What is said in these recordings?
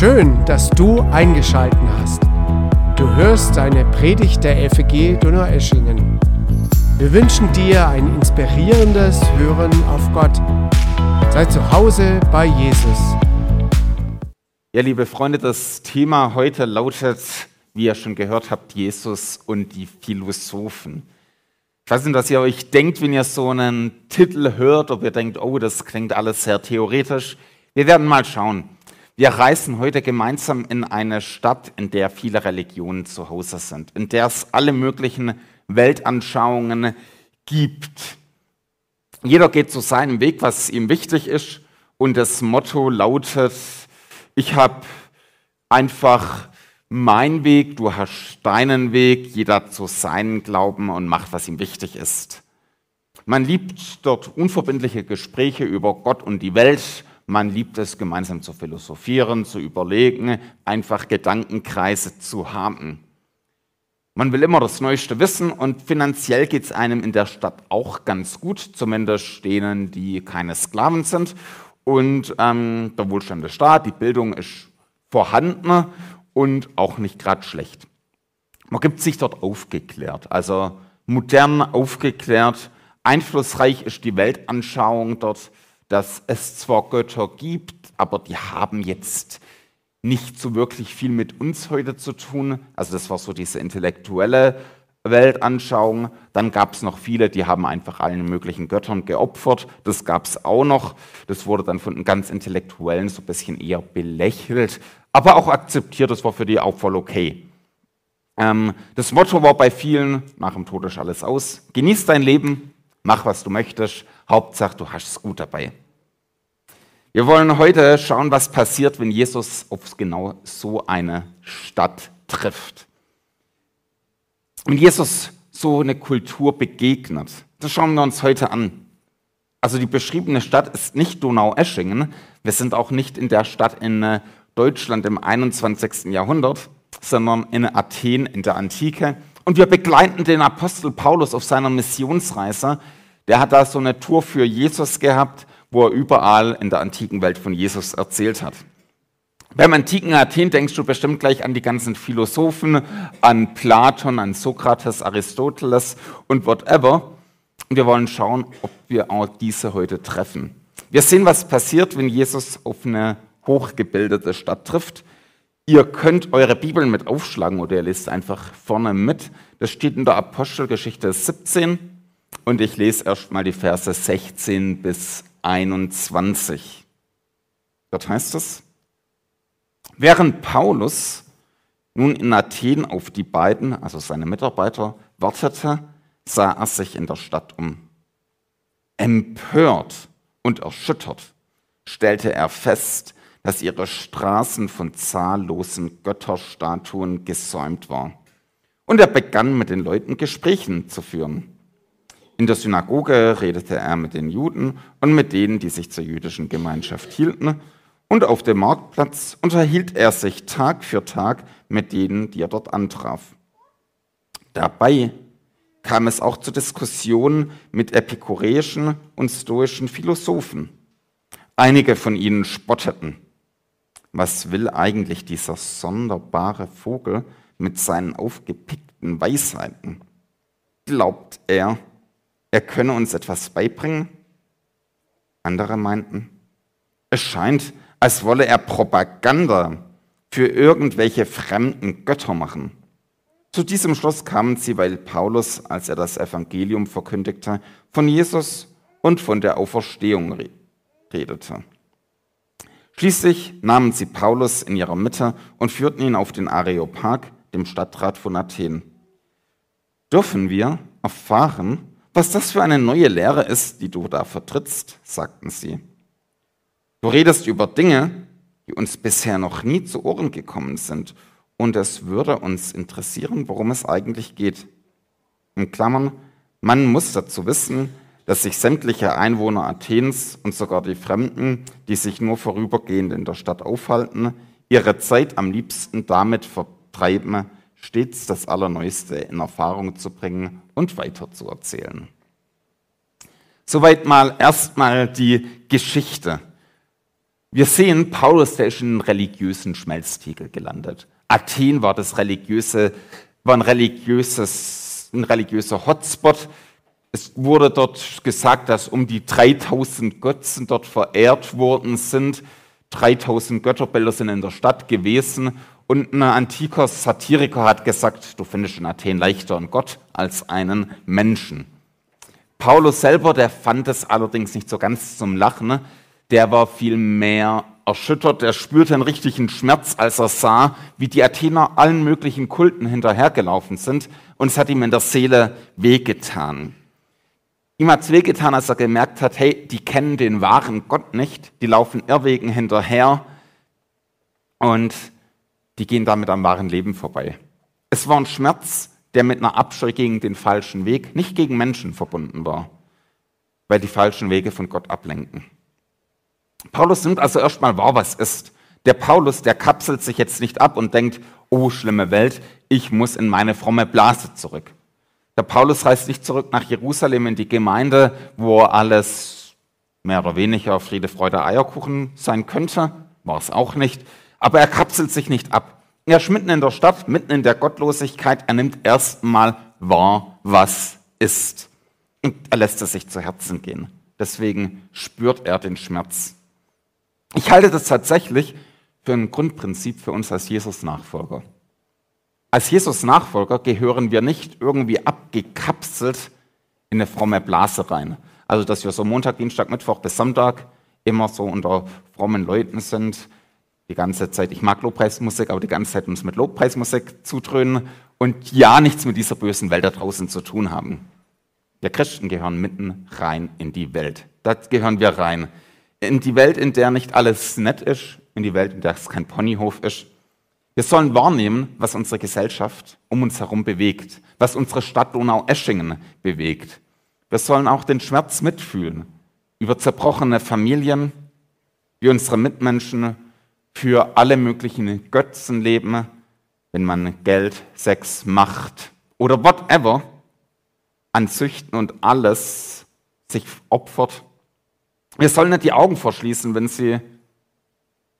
Schön, dass du eingeschalten hast. Du hörst eine Predigt der FEG Donaueschingen. Wir wünschen dir ein inspirierendes Hören auf Gott. Sei zu Hause bei Jesus. Ja, liebe Freunde, das Thema heute lautet, wie ihr schon gehört habt, Jesus und die Philosophen. Ich weiß nicht, was ihr euch denkt, wenn ihr so einen Titel hört, ob ihr denkt, oh, das klingt alles sehr theoretisch. Wir werden mal schauen. Wir reisen heute gemeinsam in eine Stadt, in der viele Religionen zu Hause sind, in der es alle möglichen Weltanschauungen gibt. Jeder geht zu seinem Weg, was ihm wichtig ist. Und das Motto lautet, ich habe einfach meinen Weg, du hast deinen Weg, jeder zu seinen Glauben und macht, was ihm wichtig ist. Man liebt dort unverbindliche Gespräche über Gott und die Welt man liebt es, gemeinsam zu philosophieren, zu überlegen, einfach Gedankenkreise zu haben. Man will immer das Neueste wissen und finanziell geht es einem in der Stadt auch ganz gut, zumindest denen, die keine Sklaven sind. Und ähm, der Wohlstand ist da, die Bildung ist vorhanden und auch nicht gerade schlecht. Man gibt sich dort aufgeklärt, also modern aufgeklärt. Einflussreich ist die Weltanschauung dort dass es zwar Götter gibt, aber die haben jetzt nicht so wirklich viel mit uns heute zu tun. Also das war so diese intellektuelle Weltanschauung. Dann gab es noch viele, die haben einfach allen möglichen Göttern geopfert. Das gab es auch noch. Das wurde dann von den ganz Intellektuellen so ein bisschen eher belächelt, aber auch akzeptiert. Das war für die auch voll okay. Ähm, das Motto war bei vielen, nach dem Tod ist alles aus. Genieß dein Leben, mach was du möchtest, Hauptsache du hast es gut dabei. Wir wollen heute schauen, was passiert, wenn Jesus auf genau so eine Stadt trifft. Wenn Jesus so eine Kultur begegnet, das schauen wir uns heute an. Also die beschriebene Stadt ist nicht Donaueschingen. Wir sind auch nicht in der Stadt in äh, Deutschland im 21. Jahrhundert, sondern in Athen in der Antike. Und wir begleiten den Apostel Paulus auf seiner Missionsreise. Der hat da so eine Tour für Jesus gehabt wo er überall in der antiken Welt von Jesus erzählt hat. Beim antiken Athen denkst du bestimmt gleich an die ganzen Philosophen, an Platon, an Sokrates, Aristoteles und whatever. Und wir wollen schauen, ob wir auch diese heute treffen. Wir sehen, was passiert, wenn Jesus auf eine hochgebildete Stadt trifft. Ihr könnt eure Bibeln mit aufschlagen oder ihr lest einfach vorne mit. Das steht in der Apostelgeschichte 17 und ich lese erstmal die Verse 16 bis 21. Dort heißt es, während Paulus nun in Athen auf die beiden, also seine Mitarbeiter, wartete, sah er sich in der Stadt um. Empört und erschüttert stellte er fest, dass ihre Straßen von zahllosen Götterstatuen gesäumt waren. Und er begann mit den Leuten Gesprächen zu führen. In der Synagoge redete er mit den Juden und mit denen, die sich zur jüdischen Gemeinschaft hielten. Und auf dem Marktplatz unterhielt er sich Tag für Tag mit denen, die er dort antraf. Dabei kam es auch zu Diskussionen mit epikureischen und stoischen Philosophen. Einige von ihnen spotteten. Was will eigentlich dieser sonderbare Vogel mit seinen aufgepickten Weisheiten? Glaubt er, er könne uns etwas beibringen. Andere meinten, es scheint, als wolle er Propaganda für irgendwelche fremden Götter machen. Zu diesem Schluss kamen sie, weil Paulus, als er das Evangelium verkündigte, von Jesus und von der Auferstehung redete. Schließlich nahmen sie Paulus in ihrer Mitte und führten ihn auf den Areopag, dem Stadtrat von Athen. Dürfen wir erfahren, was das für eine neue Lehre ist, die du da vertrittst, sagten sie. Du redest über Dinge, die uns bisher noch nie zu Ohren gekommen sind, und es würde uns interessieren, worum es eigentlich geht. In Klammern, man muss dazu wissen, dass sich sämtliche Einwohner Athens und sogar die Fremden, die sich nur vorübergehend in der Stadt aufhalten, ihre Zeit am liebsten damit vertreiben, stets das Allerneueste in Erfahrung zu bringen und weiterzuerzählen. Soweit mal erstmal die Geschichte. Wir sehen, Paulus, der ist in einen religiösen Schmelztiegel gelandet. Athen war das religiöse, war ein religiöses, ein religiöser Hotspot. Es wurde dort gesagt, dass um die 3000 Götzen dort verehrt worden sind. 3000 Götterbilder sind in der Stadt gewesen. Und ein antiker Satiriker hat gesagt, du findest in Athen leichter einen Gott als einen Menschen. Paulus selber, der fand es allerdings nicht so ganz zum Lachen. Der war viel mehr erschüttert. Er spürte einen richtigen Schmerz, als er sah, wie die Athener allen möglichen Kulten hinterhergelaufen sind. Und es hat ihm in der Seele wehgetan. Ihm hat es wehgetan, als er gemerkt hat, hey, die kennen den wahren Gott nicht. Die laufen Irrwegen hinterher. Und die gehen damit am wahren Leben vorbei. Es war ein Schmerz, der mit einer Abscheu gegen den falschen Weg, nicht gegen Menschen verbunden war, weil die falschen Wege von Gott ablenken. Paulus nimmt also erstmal wahr, was ist. Der Paulus, der kapselt sich jetzt nicht ab und denkt, oh schlimme Welt, ich muss in meine fromme Blase zurück. Der Paulus reist nicht zurück nach Jerusalem in die Gemeinde, wo alles mehr oder weniger Friede, Freude, Eierkuchen sein könnte. War es auch nicht. Aber er kapselt sich nicht ab. Er ist mitten in der Stadt, mitten in der Gottlosigkeit. Er nimmt erstmal wahr, was ist. Und er lässt es sich zu Herzen gehen. Deswegen spürt er den Schmerz. Ich halte das tatsächlich für ein Grundprinzip für uns als Jesus-Nachfolger. Als Jesus-Nachfolger gehören wir nicht irgendwie abgekapselt in eine fromme Blase rein. Also, dass wir so Montag, Dienstag, Mittwoch bis Sonntag immer so unter frommen Leuten sind, die ganze Zeit, ich mag Lobpreismusik, aber die ganze Zeit uns mit Lobpreismusik zudröhnen und ja nichts mit dieser bösen Welt da draußen zu tun haben. Wir Christen gehören mitten rein in die Welt. Da gehören wir rein. In die Welt, in der nicht alles nett ist, in die Welt, in der es kein Ponyhof ist. Wir sollen wahrnehmen, was unsere Gesellschaft um uns herum bewegt, was unsere Stadt Donau-Eschingen bewegt. Wir sollen auch den Schmerz mitfühlen über zerbrochene Familien, wie unsere Mitmenschen für alle möglichen Götzen leben, wenn man Geld, Sex, Macht oder whatever an Züchten und alles sich opfert. Wir sollen nicht die Augen verschließen, wenn sie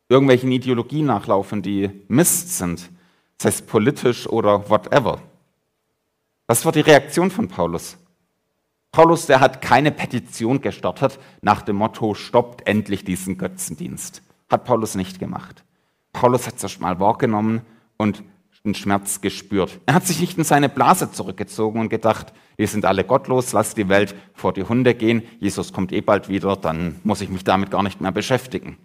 irgendwelchen Ideologien nachlaufen, die Mist sind, das heißt politisch oder whatever. Was war die Reaktion von Paulus? Paulus, der hat keine Petition gestartet nach dem Motto, stoppt endlich diesen Götzendienst. Hat Paulus nicht gemacht. Paulus hat es erst mal wahrgenommen und den Schmerz gespürt. Er hat sich nicht in seine Blase zurückgezogen und gedacht, wir sind alle gottlos, lass die Welt vor die Hunde gehen, Jesus kommt eh bald wieder, dann muss ich mich damit gar nicht mehr beschäftigen.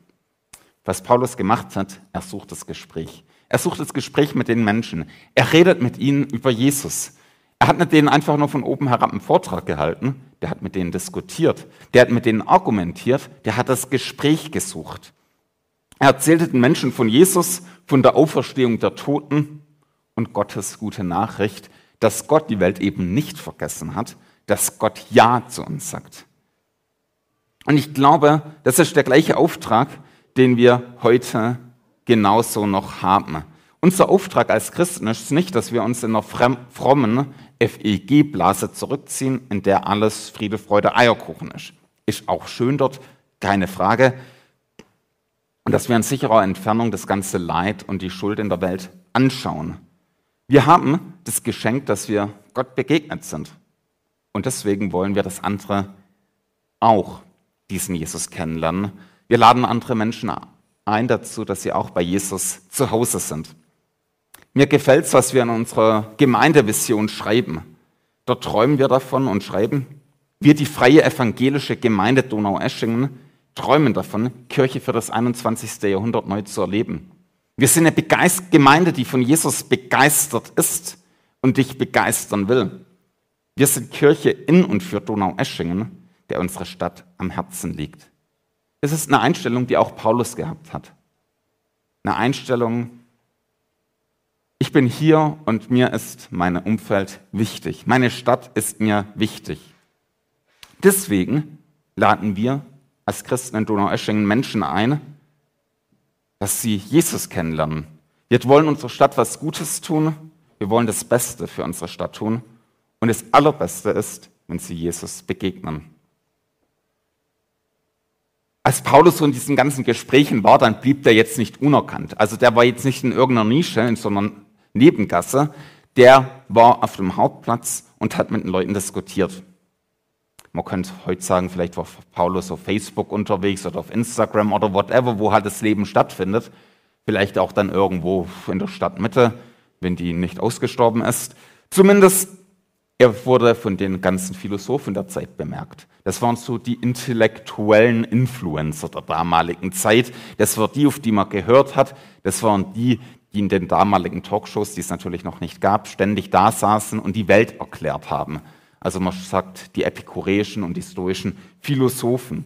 Was Paulus gemacht hat, er sucht das Gespräch. Er sucht das Gespräch mit den Menschen. Er redet mit ihnen über Jesus. Er hat mit denen einfach nur von oben herab einen Vortrag gehalten, der hat mit denen diskutiert, der hat mit denen argumentiert, der hat das Gespräch gesucht. Er erzählte den Menschen von Jesus, von der Auferstehung der Toten und Gottes gute Nachricht, dass Gott die Welt eben nicht vergessen hat, dass Gott Ja zu uns sagt. Und ich glaube, das ist der gleiche Auftrag, den wir heute genauso noch haben. Unser Auftrag als Christen ist nicht, dass wir uns in einer frommen FEG-Blase zurückziehen, in der alles Friede, Freude, Eierkuchen ist. Ist auch schön dort, keine Frage und dass wir in sicherer Entfernung das ganze Leid und die Schuld in der Welt anschauen. Wir haben das Geschenk, dass wir Gott begegnet sind. Und deswegen wollen wir, dass andere auch diesen Jesus kennenlernen. Wir laden andere Menschen ein dazu, dass sie auch bei Jesus zu Hause sind. Mir gefällt es, was wir in unserer Gemeindevision schreiben. Dort träumen wir davon und schreiben, wir die freie evangelische Gemeinde Donau-Eschingen träumen davon, Kirche für das 21. Jahrhundert neu zu erleben. Wir sind eine Gemeinde, die von Jesus begeistert ist und dich begeistern will. Wir sind Kirche in und für Donau-Eschingen, der unsere Stadt am Herzen liegt. Es ist eine Einstellung, die auch Paulus gehabt hat. Eine Einstellung, ich bin hier und mir ist mein Umfeld wichtig. Meine Stadt ist mir wichtig. Deswegen laden wir als Christen in Donaueschingen Menschen ein, dass sie Jesus kennenlernen. Wir wollen unserer Stadt was Gutes tun. Wir wollen das Beste für unsere Stadt tun. Und das Allerbeste ist, wenn sie Jesus begegnen. als Paulus so in diesen ganzen Gesprächen war, dann blieb der jetzt nicht unerkannt. Also der war jetzt nicht in irgendeiner Nische, sondern Nebengasse. Der war auf dem Hauptplatz und hat mit den Leuten diskutiert. Man könnte heute sagen, vielleicht war Paulus auf Facebook unterwegs oder auf Instagram oder whatever, wo halt das Leben stattfindet. Vielleicht auch dann irgendwo in der Stadtmitte, wenn die nicht ausgestorben ist. Zumindest er wurde von den ganzen Philosophen der Zeit bemerkt. Das waren so die intellektuellen Influencer der damaligen Zeit. Das waren die, auf die man gehört hat. Das waren die, die in den damaligen Talkshows, die es natürlich noch nicht gab, ständig da saßen und die Welt erklärt haben. Also man sagt die epikureischen und die stoischen Philosophen.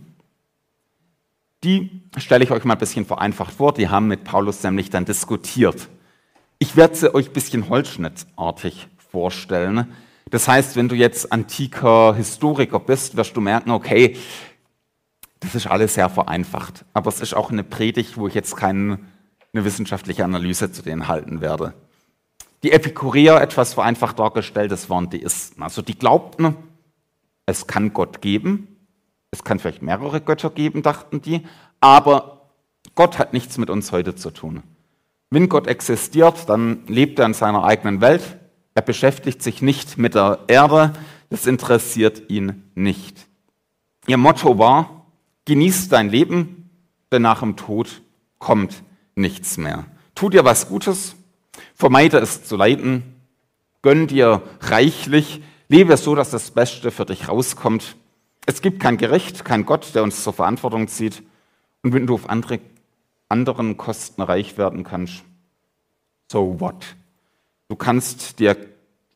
Die stelle ich euch mal ein bisschen vereinfacht vor. Die haben mit Paulus nämlich dann diskutiert. Ich werde sie euch ein bisschen holzschnittartig vorstellen. Das heißt, wenn du jetzt antiker Historiker bist, wirst du merken, okay, das ist alles sehr vereinfacht. Aber es ist auch eine Predigt, wo ich jetzt keine wissenschaftliche Analyse zu denen halten werde. Die Epikureer, etwas vereinfacht dargestellt, das waren Deisten. Also die glaubten, es kann Gott geben, es kann vielleicht mehrere Götter geben, dachten die, aber Gott hat nichts mit uns heute zu tun. Wenn Gott existiert, dann lebt er in seiner eigenen Welt, er beschäftigt sich nicht mit der Erde, das interessiert ihn nicht. Ihr Motto war, genieß dein Leben, denn nach dem Tod kommt nichts mehr. Tu dir was Gutes, vermeide es zu leiden, gönn dir reichlich, lebe so, dass das Beste für dich rauskommt. Es gibt kein Gericht, kein Gott, der uns zur Verantwortung zieht. Und wenn du auf andere, anderen Kosten reich werden kannst, so what? Du kannst dir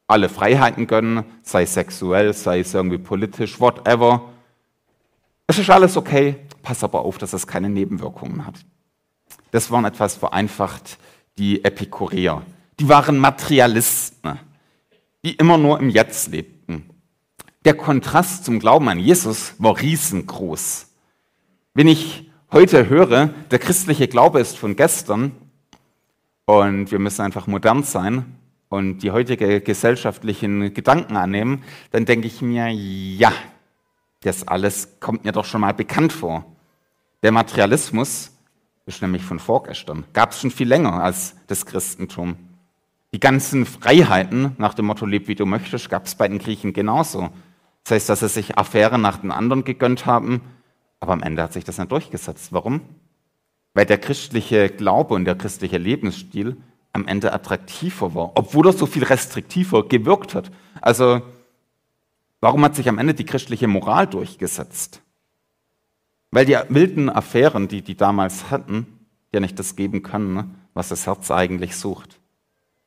alle Freiheiten gönnen, sei sexuell, sei es irgendwie politisch, whatever. Es ist alles okay, pass aber auf, dass es keine Nebenwirkungen hat. Das waren etwas vereinfacht die Epikureer. Die waren Materialisten, die immer nur im Jetzt lebten. Der Kontrast zum Glauben an Jesus war riesengroß. Wenn ich heute höre, der christliche Glaube ist von gestern und wir müssen einfach modern sein, und die heutige gesellschaftlichen Gedanken annehmen, dann denke ich mir, ja, das alles kommt mir doch schon mal bekannt vor. Der Materialismus ist nämlich von vorgestern, gab es schon viel länger als das Christentum. Die ganzen Freiheiten nach dem Motto, leb wie du möchtest, gab es bei den Griechen genauso. Das heißt, dass sie sich Affären nach den anderen gegönnt haben, aber am Ende hat sich das nicht durchgesetzt. Warum? Weil der christliche Glaube und der christliche Lebensstil am Ende attraktiver war, obwohl er so viel restriktiver gewirkt hat. Also warum hat sich am Ende die christliche Moral durchgesetzt? Weil die wilden Affären, die die damals hatten, ja nicht das geben können, ne, was das Herz eigentlich sucht.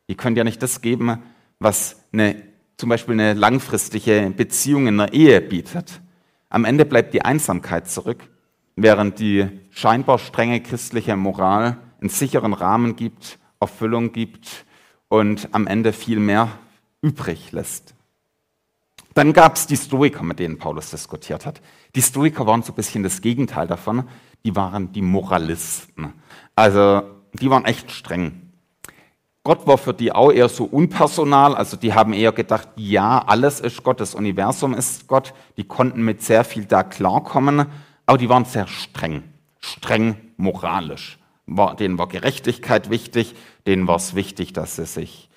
Die können ja nicht das geben, was eine, zum Beispiel eine langfristige Beziehung in einer Ehe bietet. Am Ende bleibt die Einsamkeit zurück, während die scheinbar strenge christliche Moral einen sicheren Rahmen gibt, Erfüllung gibt und am Ende viel mehr übrig lässt. Dann gab es die Stoiker, mit denen Paulus diskutiert hat. Die Stoiker waren so ein bisschen das Gegenteil davon. Die waren die Moralisten. Also die waren echt streng. Gott war für die auch eher so unpersonal, also die haben eher gedacht, ja, alles ist Gott, das Universum ist Gott. Die konnten mit sehr viel da klarkommen, aber die waren sehr streng, streng moralisch war, denen war Gerechtigkeit wichtig, denen war es wichtig, dass sie sich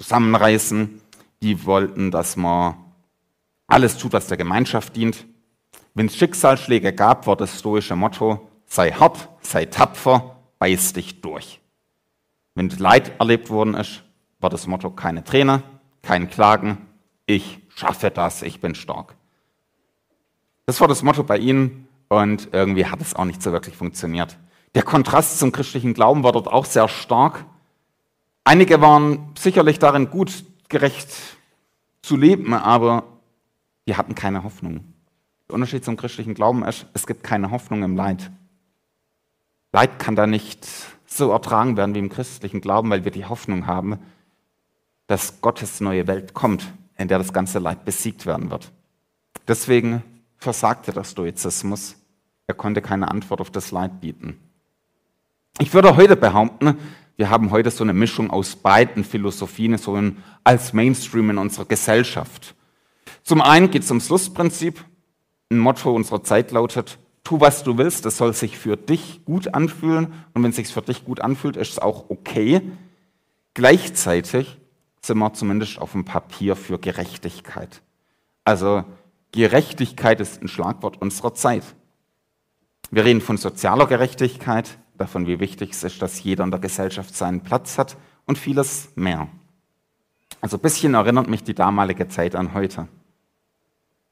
zusammenreißen. Die wollten, dass man alles tut, was der Gemeinschaft dient. Wenn es Schicksalsschläge gab, war das stoische Motto, sei hart, sei tapfer, beiß dich durch. Wenn Leid erlebt worden ist, war das Motto keine Träne, kein Klagen, ich schaffe das, ich bin stark. Das war das Motto bei ihnen und irgendwie hat es auch nicht so wirklich funktioniert. Der Kontrast zum christlichen Glauben war dort auch sehr stark. Einige waren sicherlich darin gut, gerecht zu leben, aber die hatten keine Hoffnung. Der Unterschied zum christlichen Glauben ist, es gibt keine Hoffnung im Leid. Leid kann da nicht so ertragen werden wie im christlichen Glauben, weil wir die Hoffnung haben, dass Gottes neue Welt kommt, in der das ganze Leid besiegt werden wird. Deswegen versagte der Stoizismus. Er konnte keine Antwort auf das Leid bieten. Ich würde heute behaupten, wir haben heute so eine Mischung aus beiden Philosophien, so als Mainstream in unserer Gesellschaft. Zum einen geht es ums Lustprinzip. Ein Motto unserer Zeit lautet, tu, was du willst, das soll sich für dich gut anfühlen und wenn es sich für dich gut anfühlt, ist es auch okay. Gleichzeitig sind wir zumindest auf dem Papier für Gerechtigkeit. Also Gerechtigkeit ist ein Schlagwort unserer Zeit. Wir reden von sozialer Gerechtigkeit, davon, wie wichtig es ist, dass jeder in der Gesellschaft seinen Platz hat und vieles mehr. Also ein bisschen erinnert mich die damalige Zeit an heute.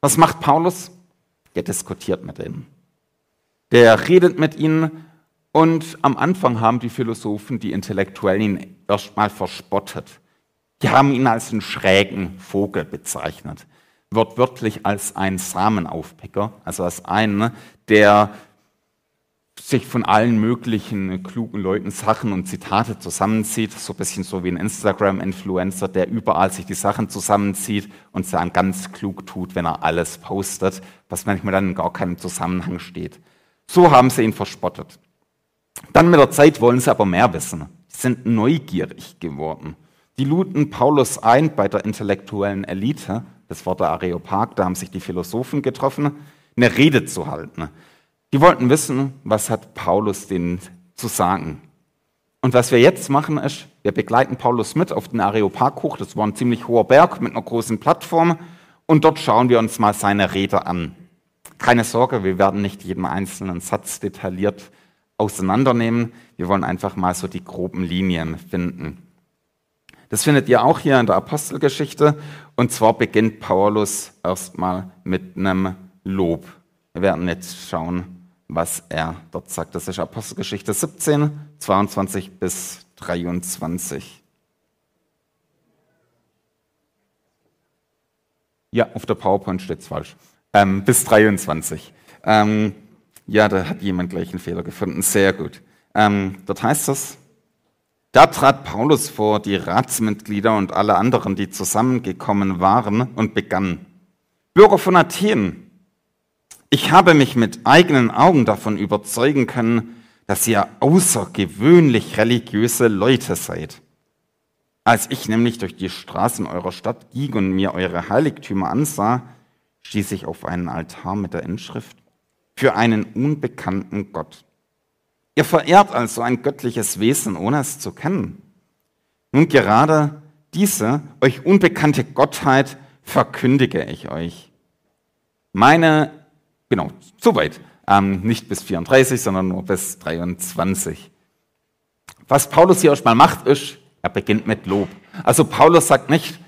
Was macht Paulus? Er diskutiert mit ihnen. Der redet mit ihnen und am Anfang haben die Philosophen, die Intellektuellen ihn erstmal verspottet. Die haben ihn als einen schrägen Vogel bezeichnet. Wortwörtlich als einen Samenaufpicker, also als einen, der sich von allen möglichen klugen Leuten Sachen und Zitate zusammenzieht, so ein bisschen so wie ein Instagram-Influencer, der überall sich die Sachen zusammenzieht und es dann ganz klug tut, wenn er alles postet, was manchmal dann in gar keinem Zusammenhang steht. So haben sie ihn verspottet. Dann mit der Zeit wollen sie aber mehr wissen. Sie sind neugierig geworden. Die luden Paulus ein bei der intellektuellen Elite, das war der Areopag, da haben sich die Philosophen getroffen, eine Rede zu halten. Die wollten wissen, was hat Paulus denen zu sagen. Und was wir jetzt machen ist, wir begleiten Paulus mit auf den Areopag hoch. Das war ein ziemlich hoher Berg mit einer großen Plattform. Und dort schauen wir uns mal seine Rede an. Keine Sorge, wir werden nicht jeden einzelnen Satz detailliert auseinandernehmen. Wir wollen einfach mal so die groben Linien finden. Das findet ihr auch hier in der Apostelgeschichte. Und zwar beginnt Paulus erstmal mit einem Lob. Wir werden jetzt schauen, was er dort sagt. Das ist Apostelgeschichte 17, 22 bis 23. Ja, auf der PowerPoint steht es falsch. Ähm, bis 23. Ähm, ja, da hat jemand gleich einen Fehler gefunden. Sehr gut. Ähm, dort heißt es, da trat Paulus vor die Ratsmitglieder und alle anderen, die zusammengekommen waren, und begann. Bürger von Athen, ich habe mich mit eigenen Augen davon überzeugen können, dass ihr außergewöhnlich religiöse Leute seid. Als ich nämlich durch die Straßen eurer Stadt ging und mir eure Heiligtümer ansah, stieß ich auf einen Altar mit der Inschrift für einen unbekannten Gott. Ihr verehrt also ein göttliches Wesen, ohne es zu kennen. Nun gerade diese euch unbekannte Gottheit verkündige ich euch. Meine Genau, soweit. Ähm, nicht bis 34, sondern nur bis 23. Was Paulus hier erstmal macht, ist, er beginnt mit Lob. Also Paulus sagt nicht,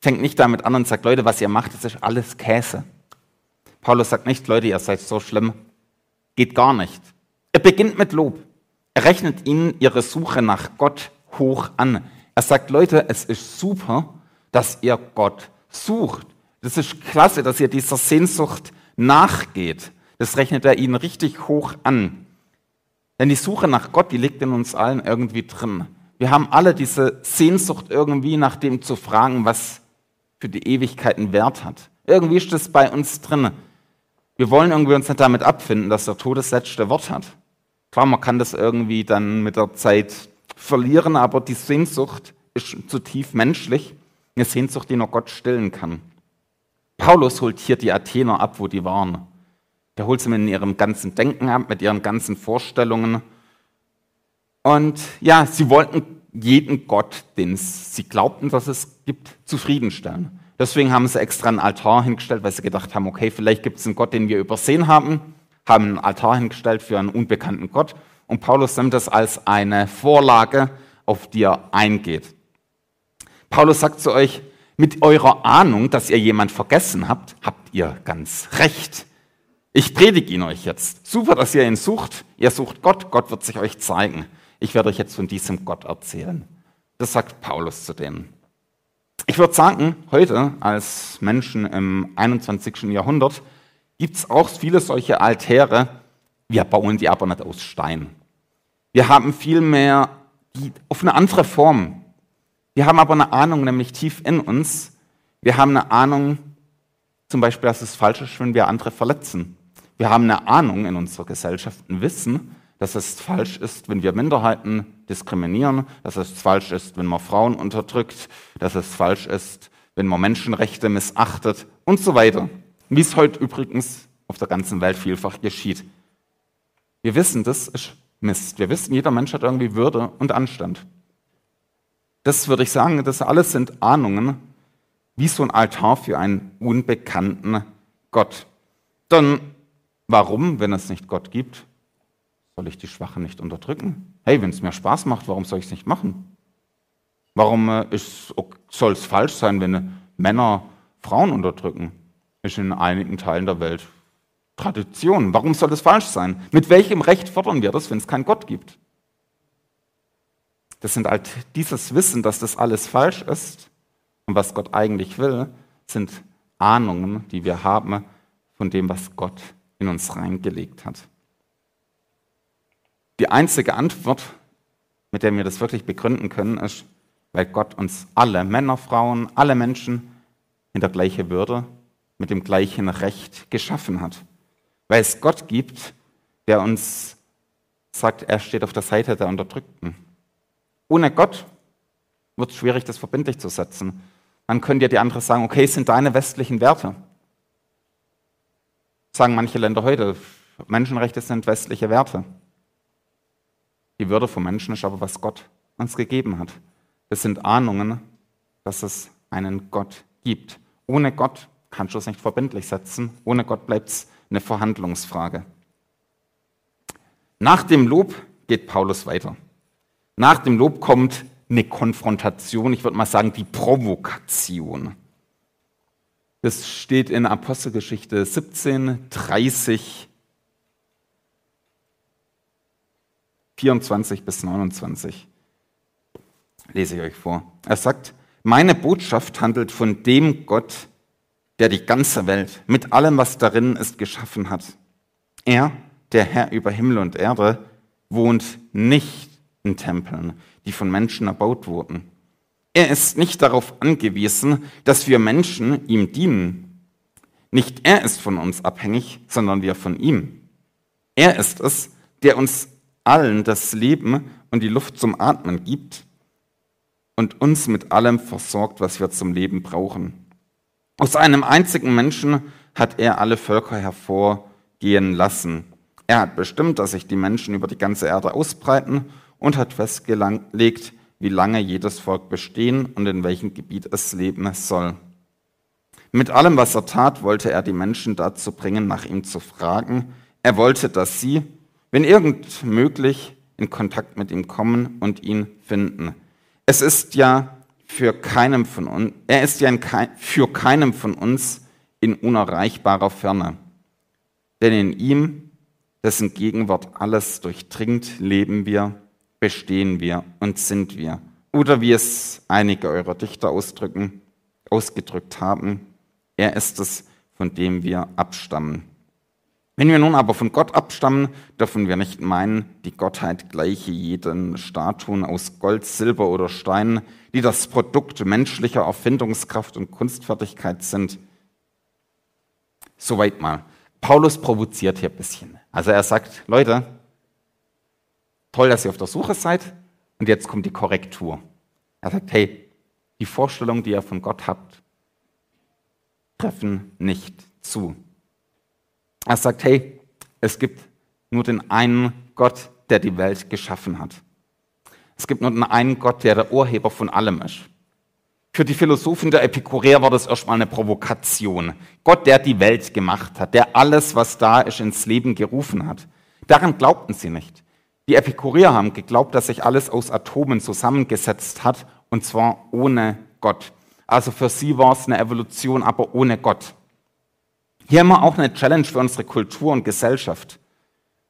fängt nicht damit an und sagt, Leute, was ihr macht, das ist alles Käse. Paulus sagt nicht, Leute, ihr seid so schlimm. Geht gar nicht. Er beginnt mit Lob. Er rechnet ihnen ihre Suche nach Gott hoch an. Er sagt, Leute, es ist super, dass ihr Gott sucht. Das ist klasse, dass ihr dieser Sehnsucht nachgeht. Das rechnet er ihnen richtig hoch an. Denn die Suche nach Gott, die liegt in uns allen irgendwie drin. Wir haben alle diese Sehnsucht irgendwie nach dem zu fragen, was für die Ewigkeit einen Wert hat. Irgendwie ist das bei uns drin. Wir wollen irgendwie uns nicht damit abfinden, dass der Tod das letzte Wort hat. Klar, man kann das irgendwie dann mit der Zeit verlieren, aber die Sehnsucht ist zu tief menschlich. Eine Sehnsucht, die nur Gott stillen kann. Paulus holt hier die Athener ab, wo die waren. Der holt sie mit ihrem ganzen Denken ab, mit ihren ganzen Vorstellungen. Und ja, sie wollten jeden Gott, den sie glaubten, dass es gibt, zufriedenstellen. Deswegen haben sie extra einen Altar hingestellt, weil sie gedacht haben, okay, vielleicht gibt es einen Gott, den wir übersehen haben, haben einen Altar hingestellt für einen unbekannten Gott. Und Paulus nimmt das als eine Vorlage, auf die er eingeht. Paulus sagt zu euch, mit eurer Ahnung, dass ihr jemand vergessen habt, habt ihr ganz recht. Ich predige ihn euch jetzt. Super, dass ihr ihn sucht. Ihr sucht Gott, Gott wird sich euch zeigen. Ich werde euch jetzt von diesem Gott erzählen. Das sagt Paulus zu denen. Ich würde sagen, heute als Menschen im 21. Jahrhundert gibt es auch viele solche Altäre. Wir bauen die aber nicht aus Stein. Wir haben vielmehr die auf eine andere Form wir haben aber eine Ahnung, nämlich tief in uns. Wir haben eine Ahnung, zum Beispiel, dass es falsch ist, wenn wir andere verletzen. Wir haben eine Ahnung in unserer Gesellschaft, ein Wissen, dass es falsch ist, wenn wir Minderheiten diskriminieren, dass es falsch ist, wenn man Frauen unterdrückt, dass es falsch ist, wenn man Menschenrechte missachtet und so weiter. Wie es heute übrigens auf der ganzen Welt vielfach geschieht. Wir wissen, das ist Mist. Wir wissen, jeder Mensch hat irgendwie Würde und Anstand. Das würde ich sagen, das alles sind Ahnungen, wie so ein Altar für einen unbekannten Gott. Dann, warum, wenn es nicht Gott gibt, soll ich die Schwachen nicht unterdrücken? Hey, wenn es mir Spaß macht, warum soll ich es nicht machen? Warum äh, soll es falsch sein, wenn Männer Frauen unterdrücken? Ist in einigen Teilen der Welt Tradition. Warum soll das falsch sein? Mit welchem Recht fordern wir das, wenn es keinen Gott gibt? Das sind halt dieses Wissen, dass das alles falsch ist und was Gott eigentlich will, sind Ahnungen, die wir haben von dem, was Gott in uns reingelegt hat. Die einzige Antwort, mit der wir das wirklich begründen können, ist, weil Gott uns alle, Männer, Frauen, alle Menschen in der gleichen Würde, mit dem gleichen Recht geschaffen hat. Weil es Gott gibt, der uns sagt, er steht auf der Seite der Unterdrückten. Ohne Gott wird es schwierig, das verbindlich zu setzen. Dann können dir die anderen sagen, okay, es sind deine westlichen Werte. Sagen manche Länder heute, Menschenrechte sind westliche Werte. Die Würde von Menschen ist aber, was Gott uns gegeben hat. Es sind Ahnungen, dass es einen Gott gibt. Ohne Gott kannst du es nicht verbindlich setzen. Ohne Gott bleibt es eine Verhandlungsfrage. Nach dem Lob geht Paulus weiter. Nach dem Lob kommt eine Konfrontation, ich würde mal sagen die Provokation. Das steht in Apostelgeschichte 17, 30 24 bis 29. Lese ich euch vor. Er sagt, meine Botschaft handelt von dem Gott, der die ganze Welt mit allem, was darin ist, geschaffen hat. Er, der Herr über Himmel und Erde, wohnt nicht Tempeln, die von Menschen erbaut wurden. Er ist nicht darauf angewiesen, dass wir Menschen ihm dienen. Nicht er ist von uns abhängig, sondern wir von ihm. Er ist es, der uns allen das Leben und die Luft zum Atmen gibt und uns mit allem versorgt, was wir zum Leben brauchen. Aus einem einzigen Menschen hat er alle Völker hervorgehen lassen. Er hat bestimmt, dass sich die Menschen über die ganze Erde ausbreiten und hat festgelegt, wie lange jedes Volk bestehen und in welchem Gebiet es leben soll. Mit allem, was er tat, wollte er die Menschen dazu bringen, nach ihm zu fragen. Er wollte, dass sie, wenn irgend möglich, in Kontakt mit ihm kommen und ihn finden. Es ist ja für keinem von uns, er ist ja Ke für keinem von uns in unerreichbarer Ferne. Denn in ihm, dessen Gegenwart alles durchdringt, leben wir, bestehen wir und sind wir. Oder wie es einige eurer Dichter ausdrücken, ausgedrückt haben, er ist es, von dem wir abstammen. Wenn wir nun aber von Gott abstammen, dürfen wir nicht meinen, die Gottheit gleiche jeden Statuen aus Gold, Silber oder Stein, die das Produkt menschlicher Erfindungskraft und Kunstfertigkeit sind. Soweit mal. Paulus provoziert hier ein bisschen. Also er sagt, Leute, toll, dass ihr auf der Suche seid und jetzt kommt die Korrektur. Er sagt, hey, die Vorstellungen, die ihr von Gott habt, treffen nicht zu. Er sagt, hey, es gibt nur den einen Gott, der die Welt geschaffen hat. Es gibt nur den einen Gott, der der Urheber von allem ist. Für die Philosophen der Epikureer war das erstmal eine Provokation. Gott, der die Welt gemacht hat, der alles, was da ist, ins Leben gerufen hat. Daran glaubten sie nicht. Die Epikureer haben geglaubt, dass sich alles aus Atomen zusammengesetzt hat, und zwar ohne Gott. Also für sie war es eine Evolution, aber ohne Gott. Hier haben wir auch eine Challenge für unsere Kultur und Gesellschaft.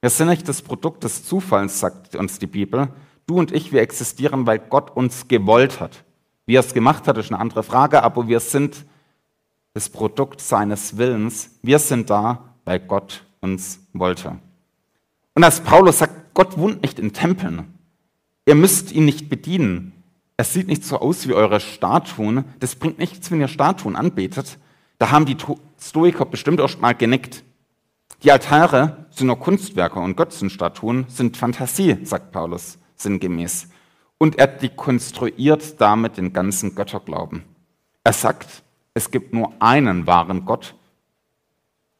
Wir sind nicht das Produkt des Zufalls, sagt uns die Bibel. Du und ich, wir existieren, weil Gott uns gewollt hat. Wie er es gemacht hat, ist eine andere Frage, aber wir sind das Produkt seines Willens. Wir sind da, weil Gott uns wollte. Und als Paulus sagt, Gott wohnt nicht in Tempeln. Ihr müsst ihn nicht bedienen. Es sieht nicht so aus wie eure Statuen. Das bringt nichts, wenn ihr Statuen anbetet. Da haben die Stoiker bestimmt erst mal genickt. Die Altare sind nur Kunstwerke und Götzenstatuen sind Fantasie, sagt Paulus sinngemäß. Und er dekonstruiert damit den ganzen Götterglauben. Er sagt, es gibt nur einen wahren Gott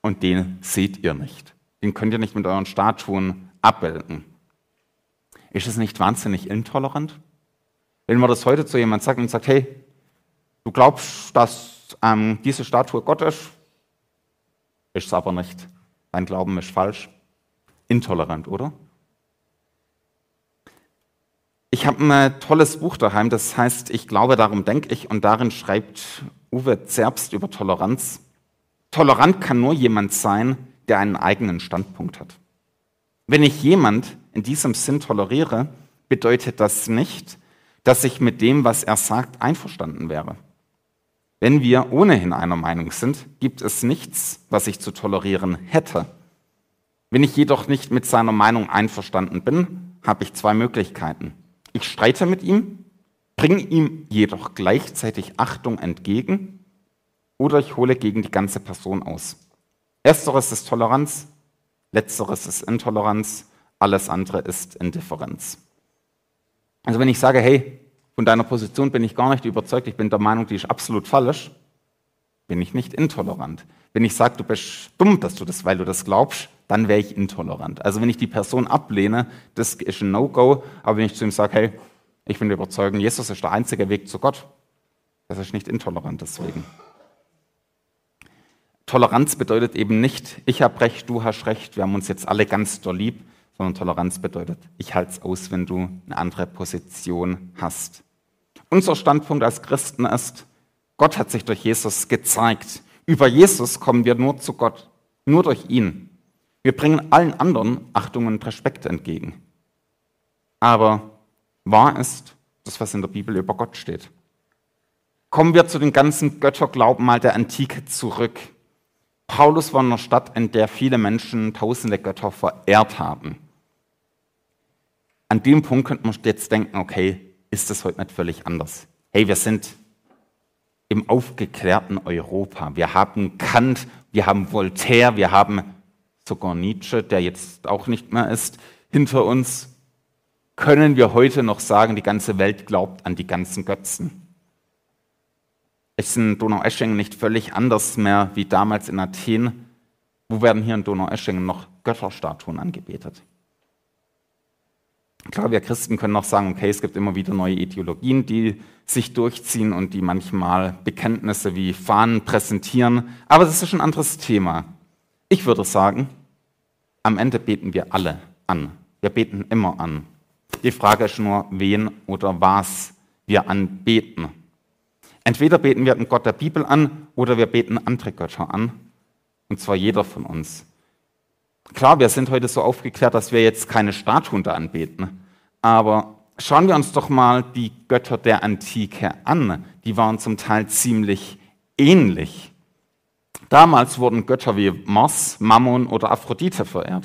und den seht ihr nicht. Den könnt ihr nicht mit euren Statuen abbilden. Ist es nicht wahnsinnig intolerant? Wenn man das heute zu jemandem sagt und sagt, hey, du glaubst, dass ähm, diese Statue Gott ist, ist es aber nicht. Dein Glauben ist falsch. Intolerant, oder? Ich habe ein tolles Buch daheim, das heißt Ich glaube, darum denke ich, und darin schreibt Uwe Zerbst über Toleranz. Tolerant kann nur jemand sein, der einen eigenen Standpunkt hat. Wenn ich jemand in diesem Sinn toleriere, bedeutet das nicht, dass ich mit dem, was er sagt, einverstanden wäre. Wenn wir ohnehin einer Meinung sind, gibt es nichts, was ich zu tolerieren hätte. Wenn ich jedoch nicht mit seiner Meinung einverstanden bin, habe ich zwei Möglichkeiten. Ich streite mit ihm, bringe ihm jedoch gleichzeitig Achtung entgegen oder ich hole gegen die ganze Person aus. Ersteres ist Toleranz, letzteres ist Intoleranz, alles andere ist Indifferenz. Also wenn ich sage, hey, von deiner Position bin ich gar nicht überzeugt, ich bin der Meinung, die ist absolut falsch, bin ich nicht intolerant. Wenn ich sage, du bist dumm, dass du das, weil du das glaubst, dann wäre ich intolerant. Also wenn ich die Person ablehne, das ist ein No-Go, aber wenn ich zu ihm sage, hey, ich bin überzeugt, Jesus ist der einzige Weg zu Gott, das ist nicht intolerant deswegen. Toleranz bedeutet eben nicht, ich habe recht, du hast recht, wir haben uns jetzt alle ganz doll lieb, sondern Toleranz bedeutet, ich halte es aus, wenn du eine andere Position hast. Unser Standpunkt als Christen ist, Gott hat sich durch Jesus gezeigt. Über Jesus kommen wir nur zu Gott, nur durch ihn. Wir bringen allen anderen Achtung und Respekt entgegen. Aber wahr ist das, was in der Bibel über Gott steht. Kommen wir zu den ganzen Götterglauben mal der Antike zurück. Paulus war in einer Stadt, in der viele Menschen tausende Götter verehrt haben. An dem Punkt könnte man jetzt denken, okay, ist das heute nicht völlig anders? Hey, wir sind im aufgeklärten Europa. Wir haben Kant, wir haben Voltaire, wir haben sogar Nietzsche, der jetzt auch nicht mehr ist, hinter uns. Können wir heute noch sagen, die ganze Welt glaubt an die ganzen Götzen? Ist in Donaueschingen nicht völlig anders mehr wie damals in Athen? Wo werden hier in Donaueschingen noch Götterstatuen angebetet? Klar, wir Christen können auch sagen, okay, es gibt immer wieder neue Ideologien, die sich durchziehen und die manchmal Bekenntnisse wie Fahnen präsentieren, aber das ist ein anderes Thema. Ich würde sagen, am Ende beten wir alle an. Wir beten immer an. Die Frage ist nur, wen oder was wir anbeten. Entweder beten wir den Gott der Bibel an oder wir beten andere Götter an. Und zwar jeder von uns. Klar, wir sind heute so aufgeklärt, dass wir jetzt keine Statuen da anbeten. Aber schauen wir uns doch mal die Götter der Antike an. Die waren zum Teil ziemlich ähnlich. Damals wurden Götter wie Mars, Mammon oder Aphrodite verehrt.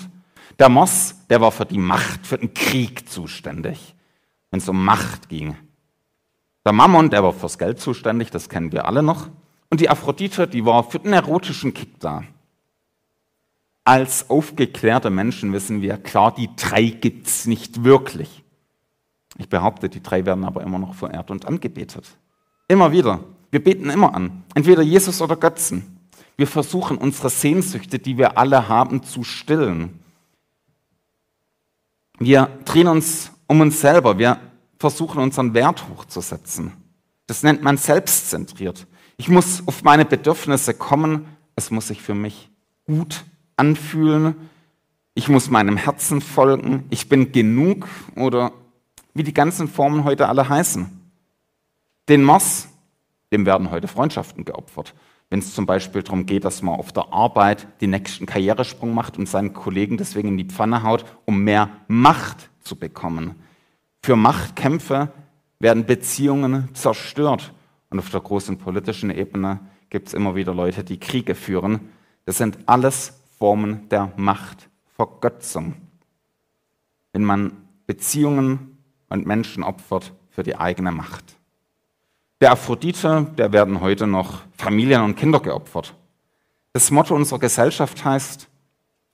Der Mars, der war für die Macht, für den Krieg zuständig, wenn es um Macht ging. Der Mammon, der war fürs Geld zuständig, das kennen wir alle noch. Und die Aphrodite, die war für den erotischen Kick da. Als aufgeklärte Menschen wissen wir, klar, die drei gibt es nicht wirklich. Ich behaupte, die drei werden aber immer noch verehrt und angebetet. Immer wieder. Wir beten immer an. Entweder Jesus oder Götzen. Wir versuchen unsere Sehnsüchte, die wir alle haben, zu stillen. Wir drehen uns um uns selber. Wir versuchen unseren Wert hochzusetzen. Das nennt man selbstzentriert. Ich muss auf meine Bedürfnisse kommen. Es muss sich für mich gut anfühlen, ich muss meinem Herzen folgen, ich bin genug oder wie die ganzen Formen heute alle heißen. Den Mars, dem werden heute Freundschaften geopfert. Wenn es zum Beispiel darum geht, dass man auf der Arbeit den nächsten Karrieresprung macht und seinen Kollegen deswegen in die Pfanne haut, um mehr Macht zu bekommen. Für Machtkämpfe werden Beziehungen zerstört. Und auf der großen politischen Ebene gibt es immer wieder Leute, die Kriege führen. Das sind alles Formen der Machtvergötzung. Wenn man Beziehungen und Menschen opfert für die eigene Macht. Der Aphrodite, der werden heute noch Familien und Kinder geopfert. Das Motto unserer Gesellschaft heißt,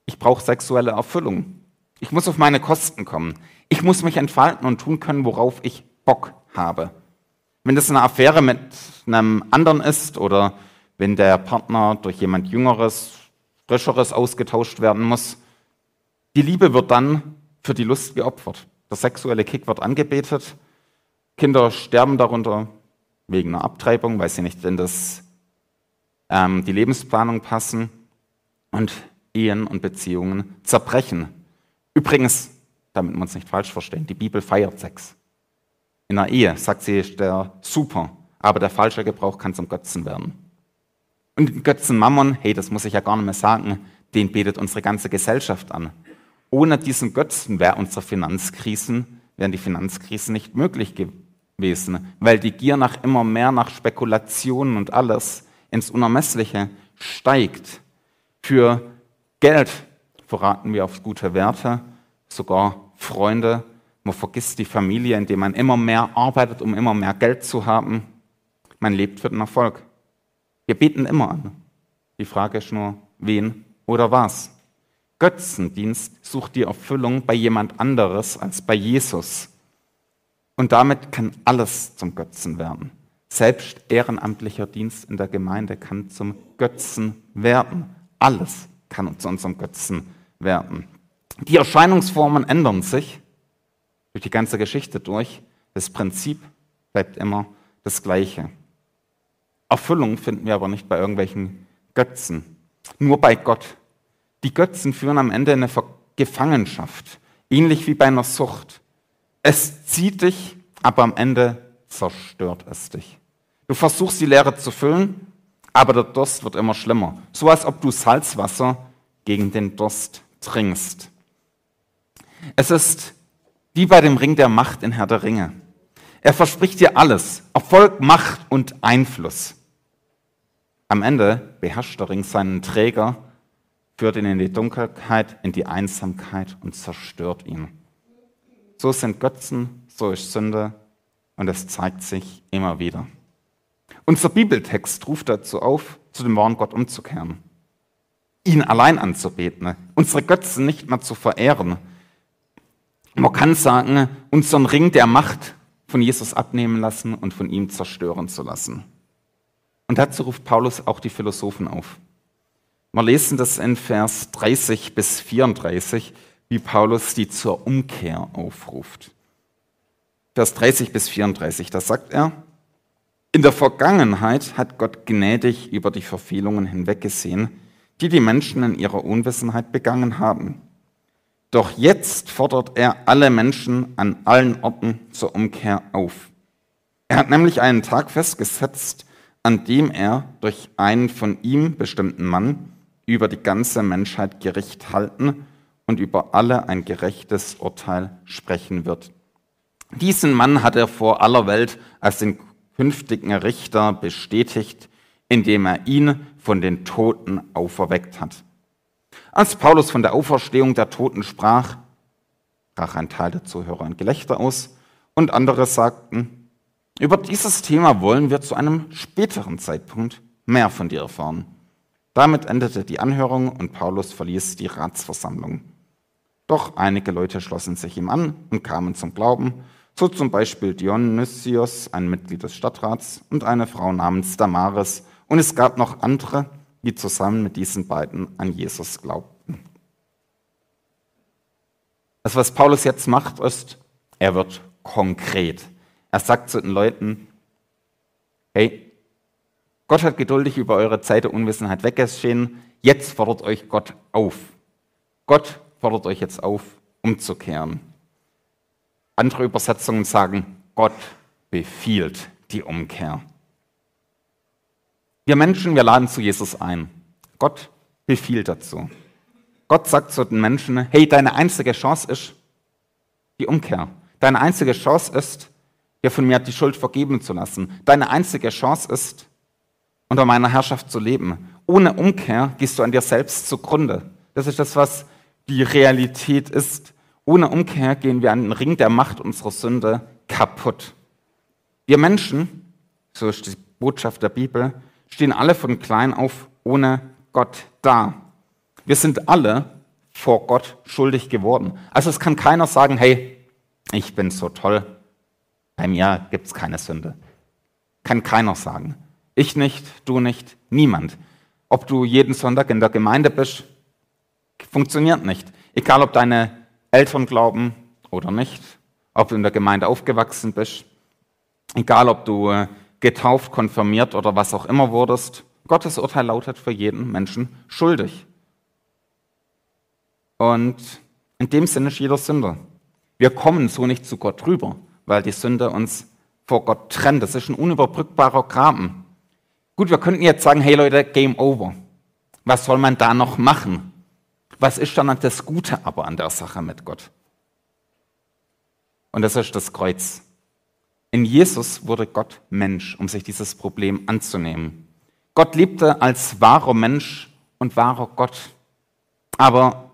ich brauche sexuelle Erfüllung. Ich muss auf meine Kosten kommen. Ich muss mich entfalten und tun können, worauf ich Bock habe. Wenn das eine Affäre mit einem anderen ist oder wenn der Partner durch jemand Jüngeres Frischeres ausgetauscht werden muss. Die Liebe wird dann für die Lust geopfert. Der sexuelle Kick wird angebetet. Kinder sterben darunter wegen einer Abtreibung, weil sie nicht in das, ähm, die Lebensplanung passen. Und Ehen und Beziehungen zerbrechen. Übrigens, damit wir uns nicht falsch verstehen, die Bibel feiert Sex. In einer Ehe sagt sie, ist der super, aber der falsche Gebrauch kann zum Götzen werden. Und den Götzen Mammon, hey, das muss ich ja gar nicht mehr sagen, den betet unsere ganze Gesellschaft an. Ohne diesen Götzen wäre unsere Finanzkrisen, wären die Finanzkrisen nicht möglich gewesen, weil die Gier nach immer mehr, nach Spekulationen und alles ins Unermessliche steigt. Für Geld verraten wir auf gute Werte, sogar Freunde. Man vergisst die Familie, indem man immer mehr arbeitet, um immer mehr Geld zu haben. Man lebt für den Erfolg. Wir beten immer an. Die Frage ist nur, wen oder was. Götzendienst sucht die Erfüllung bei jemand anderes als bei Jesus. Und damit kann alles zum Götzen werden. Selbst ehrenamtlicher Dienst in der Gemeinde kann zum Götzen werden. Alles kann zu unserem Götzen werden. Die Erscheinungsformen ändern sich durch die ganze Geschichte durch. Das Prinzip bleibt immer das gleiche. Erfüllung finden wir aber nicht bei irgendwelchen Götzen, nur bei Gott. Die Götzen führen am Ende in eine Gefangenschaft, ähnlich wie bei einer Sucht. Es zieht dich, aber am Ende zerstört es dich. Du versuchst die Leere zu füllen, aber der Durst wird immer schlimmer. So als ob du Salzwasser gegen den Durst trinkst. Es ist wie bei dem Ring der Macht in Herr der Ringe. Er verspricht dir alles, Erfolg, Macht und Einfluss. Am Ende beherrscht der Ring seinen Träger, führt ihn in die Dunkelheit, in die Einsamkeit und zerstört ihn. So sind Götzen, so ist Sünde und es zeigt sich immer wieder. Unser Bibeltext ruft dazu auf, zu dem wahren Gott umzukehren, ihn allein anzubeten, unsere Götzen nicht mehr zu verehren. Man kann sagen, unseren Ring der Macht von Jesus abnehmen lassen und von ihm zerstören zu lassen. Und dazu ruft Paulus auch die Philosophen auf. Wir lesen das in Vers 30 bis 34, wie Paulus die zur Umkehr aufruft. Vers 30 bis 34, da sagt er, in der Vergangenheit hat Gott gnädig über die Verfehlungen hinweggesehen, die die Menschen in ihrer Unwissenheit begangen haben. Doch jetzt fordert er alle Menschen an allen Orten zur Umkehr auf. Er hat nämlich einen Tag festgesetzt, an dem er durch einen von ihm bestimmten Mann über die ganze Menschheit Gericht halten und über alle ein gerechtes Urteil sprechen wird. Diesen Mann hat er vor aller Welt als den künftigen Richter bestätigt, indem er ihn von den Toten auferweckt hat. Als Paulus von der Auferstehung der Toten sprach, brach ein Teil der Zuhörer ein Gelächter aus und andere sagten, über dieses Thema wollen wir zu einem späteren Zeitpunkt mehr von dir erfahren. Damit endete die Anhörung und Paulus verließ die Ratsversammlung. Doch einige Leute schlossen sich ihm an und kamen zum Glauben so zum Beispiel Dionysios, ein Mitglied des Stadtrats, und eine Frau namens Damaris. Und es gab noch andere, die zusammen mit diesen beiden an Jesus glaubten. Das, was Paulus jetzt macht, ist, er wird konkret. Er sagt zu den Leuten, hey, Gott hat geduldig über eure Zeit der Unwissenheit weggeschehen, jetzt fordert euch Gott auf. Gott fordert euch jetzt auf, umzukehren. Andere Übersetzungen sagen, Gott befiehlt die Umkehr. Wir Menschen, wir laden zu Jesus ein. Gott befiehlt dazu. Gott sagt zu den Menschen, hey, deine einzige Chance ist die Umkehr. Deine einzige Chance ist, dir von mir die Schuld vergeben zu lassen. Deine einzige Chance ist, unter meiner Herrschaft zu leben. Ohne Umkehr gehst du an dir selbst zugrunde. Das ist das, was die Realität ist. Ohne Umkehr gehen wir an den Ring der Macht unserer Sünde kaputt. Wir Menschen, so ist die Botschaft der Bibel, stehen alle von klein auf ohne Gott da. Wir sind alle vor Gott schuldig geworden. Also es kann keiner sagen, hey, ich bin so toll, bei mir gibt es keine Sünde. Kann keiner sagen. Ich nicht, du nicht, niemand. ob du jeden Sonntag in der Gemeinde bist, funktioniert nicht. Egal, ob deine Eltern glauben oder nicht, ob du in der Gemeinde aufgewachsen bist, egal, ob du äh, getauft, konfirmiert oder was auch immer wurdest, Gottes Urteil lautet für jeden Menschen schuldig. Und in dem Sinne ist jeder Sünder. Wir kommen so nicht zu Gott rüber, weil die Sünde uns vor Gott trennt. Das ist ein unüberbrückbarer Graben. Gut, wir könnten jetzt sagen, hey Leute, Game Over. Was soll man da noch machen? Was ist dann das Gute aber an der Sache mit Gott? Und das ist das Kreuz. In Jesus wurde Gott Mensch, um sich dieses Problem anzunehmen. Gott lebte als wahrer Mensch und wahrer Gott. Aber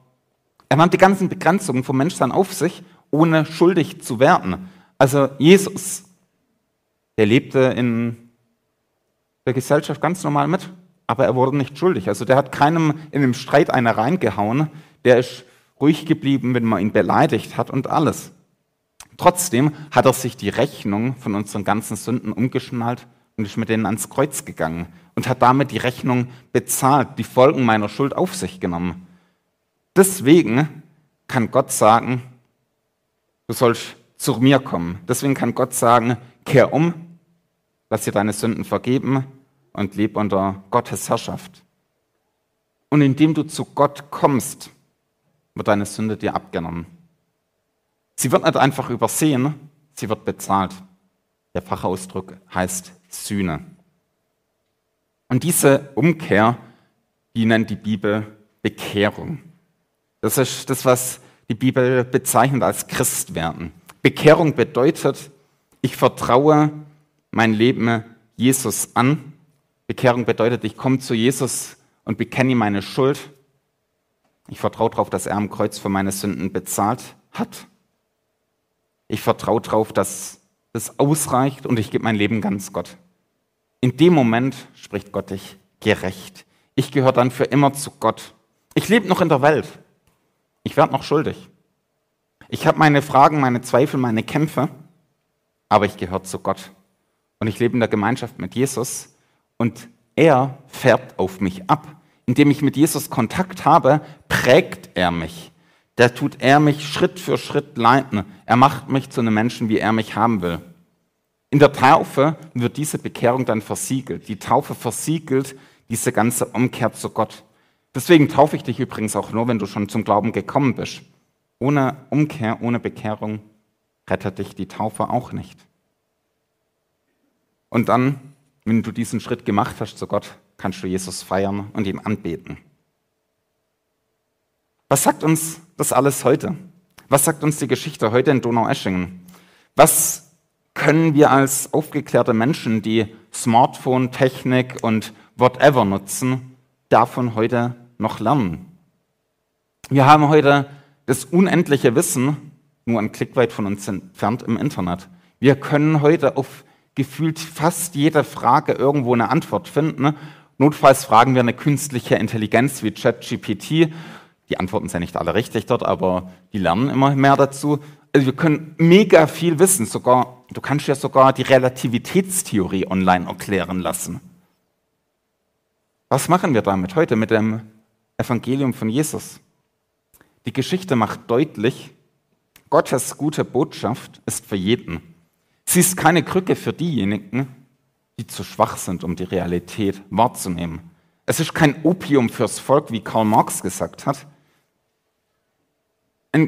er nahm die ganzen Begrenzungen vom Menschsein auf sich, ohne schuldig zu werden. Also Jesus, der lebte in der Gesellschaft ganz normal mit, aber er wurde nicht schuldig. Also der hat keinem in dem Streit einer reingehauen, der ist ruhig geblieben, wenn man ihn beleidigt hat und alles. Trotzdem hat er sich die Rechnung von unseren ganzen Sünden umgeschnallt und ist mit denen ans Kreuz gegangen und hat damit die Rechnung bezahlt, die Folgen meiner Schuld auf sich genommen. Deswegen kann Gott sagen, du sollst zu mir kommen. Deswegen kann Gott sagen, kehr um, lass dir deine Sünden vergeben und leb unter Gottes Herrschaft. Und indem du zu Gott kommst, wird deine Sünde dir abgenommen. Sie wird nicht einfach übersehen, sie wird bezahlt. Der Fachausdruck heißt Sühne. Und diese Umkehr, die nennt die Bibel Bekehrung. Das ist das, was die Bibel bezeichnet als Christwerden. Bekehrung bedeutet, ich vertraue mein Leben Jesus an. Bekehrung bedeutet, ich komme zu Jesus und bekenne meine Schuld. Ich vertraue darauf, dass er am Kreuz für meine Sünden bezahlt hat. Ich vertraue darauf, dass das ausreicht und ich gebe mein Leben ganz Gott. In dem Moment spricht Gott dich gerecht. Ich gehöre dann für immer zu Gott. Ich lebe noch in der Welt. Ich werde noch schuldig. Ich habe meine Fragen, meine Zweifel, meine Kämpfe, aber ich gehöre zu Gott. Und ich lebe in der Gemeinschaft mit Jesus und er färbt auf mich ab. Indem ich mit Jesus Kontakt habe, prägt er mich der tut er mich Schritt für Schritt leiten. Er macht mich zu einem Menschen, wie er mich haben will. In der Taufe wird diese Bekehrung dann versiegelt. Die Taufe versiegelt diese ganze Umkehr zu Gott. Deswegen taufe ich dich übrigens auch nur, wenn du schon zum Glauben gekommen bist. Ohne Umkehr, ohne Bekehrung rettet dich die Taufe auch nicht. Und dann, wenn du diesen Schritt gemacht hast zu Gott, kannst du Jesus feiern und ihn anbeten. Was sagt uns das alles heute? Was sagt uns die Geschichte heute in Donaueschingen? Was können wir als aufgeklärte Menschen, die Smartphone, Technik und whatever nutzen, davon heute noch lernen? Wir haben heute das unendliche Wissen nur einen Klick weit von uns entfernt im Internet. Wir können heute auf gefühlt fast jede Frage irgendwo eine Antwort finden. Notfalls fragen wir eine künstliche Intelligenz wie ChatGPT die Antworten sind nicht alle richtig dort, aber die lernen immer mehr dazu. Also wir können mega viel wissen. Sogar, du kannst ja sogar die Relativitätstheorie online erklären lassen. Was machen wir damit heute mit dem Evangelium von Jesus? Die Geschichte macht deutlich, Gottes gute Botschaft ist für jeden. Sie ist keine Krücke für diejenigen, die zu schwach sind, um die Realität wahrzunehmen. Es ist kein Opium fürs Volk, wie Karl Marx gesagt hat.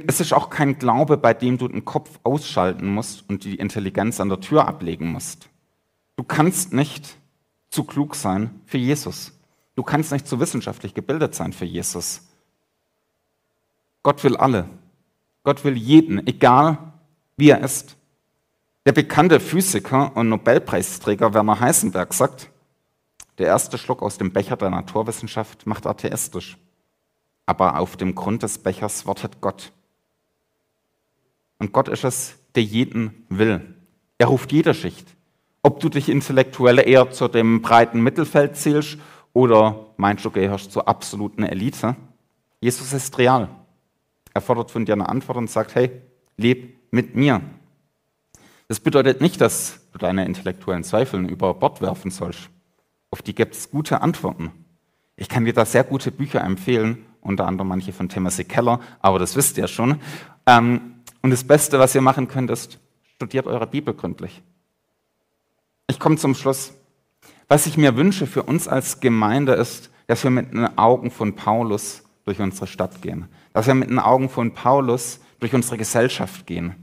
Es ist auch kein Glaube, bei dem du den Kopf ausschalten musst und die Intelligenz an der Tür ablegen musst. Du kannst nicht zu klug sein für Jesus. Du kannst nicht zu wissenschaftlich gebildet sein für Jesus. Gott will alle. Gott will jeden, egal wie er ist. Der bekannte Physiker und Nobelpreisträger Werner Heisenberg sagt, der erste Schluck aus dem Becher der Naturwissenschaft macht atheistisch. Aber auf dem Grund des Bechers wartet Gott. Und Gott ist es, der jeden will. Er ruft jede Schicht. Ob du dich intellektuell eher zu dem breiten Mittelfeld zählst oder meinst du gehörst zur absoluten Elite, Jesus ist real. Er fordert von dir eine Antwort und sagt, hey, leb mit mir. Das bedeutet nicht, dass du deine intellektuellen Zweifel über Bord werfen sollst. Auf die gibt es gute Antworten. Ich kann dir da sehr gute Bücher empfehlen, unter anderem manche von Timothy Keller, aber das wisst ihr schon. Ähm, und das Beste, was ihr machen könnt, ist, studiert eure Bibel gründlich. Ich komme zum Schluss. Was ich mir wünsche für uns als Gemeinde ist, dass wir mit den Augen von Paulus durch unsere Stadt gehen. Dass wir mit den Augen von Paulus durch unsere Gesellschaft gehen.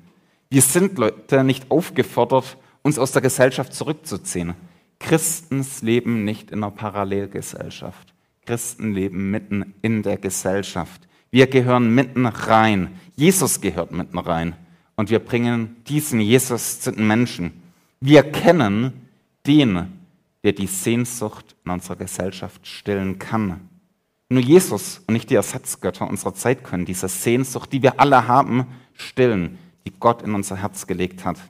Wir sind Leute nicht aufgefordert, uns aus der Gesellschaft zurückzuziehen. Christen leben nicht in einer Parallelgesellschaft. Christen leben mitten in der Gesellschaft. Wir gehören mitten rein. Jesus gehört mitten rein. Und wir bringen diesen Jesus zu den Menschen. Wir kennen den, der die Sehnsucht in unserer Gesellschaft stillen kann. Nur Jesus und nicht die Ersatzgötter unserer Zeit können diese Sehnsucht, die wir alle haben, stillen, die Gott in unser Herz gelegt hat.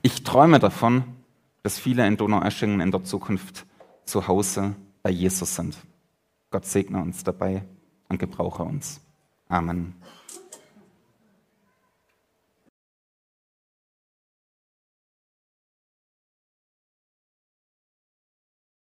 Ich träume davon, dass viele in Donaueschingen in der Zukunft zu Hause bei Jesus sind. Gott segne uns dabei und gebrauche uns. Amen.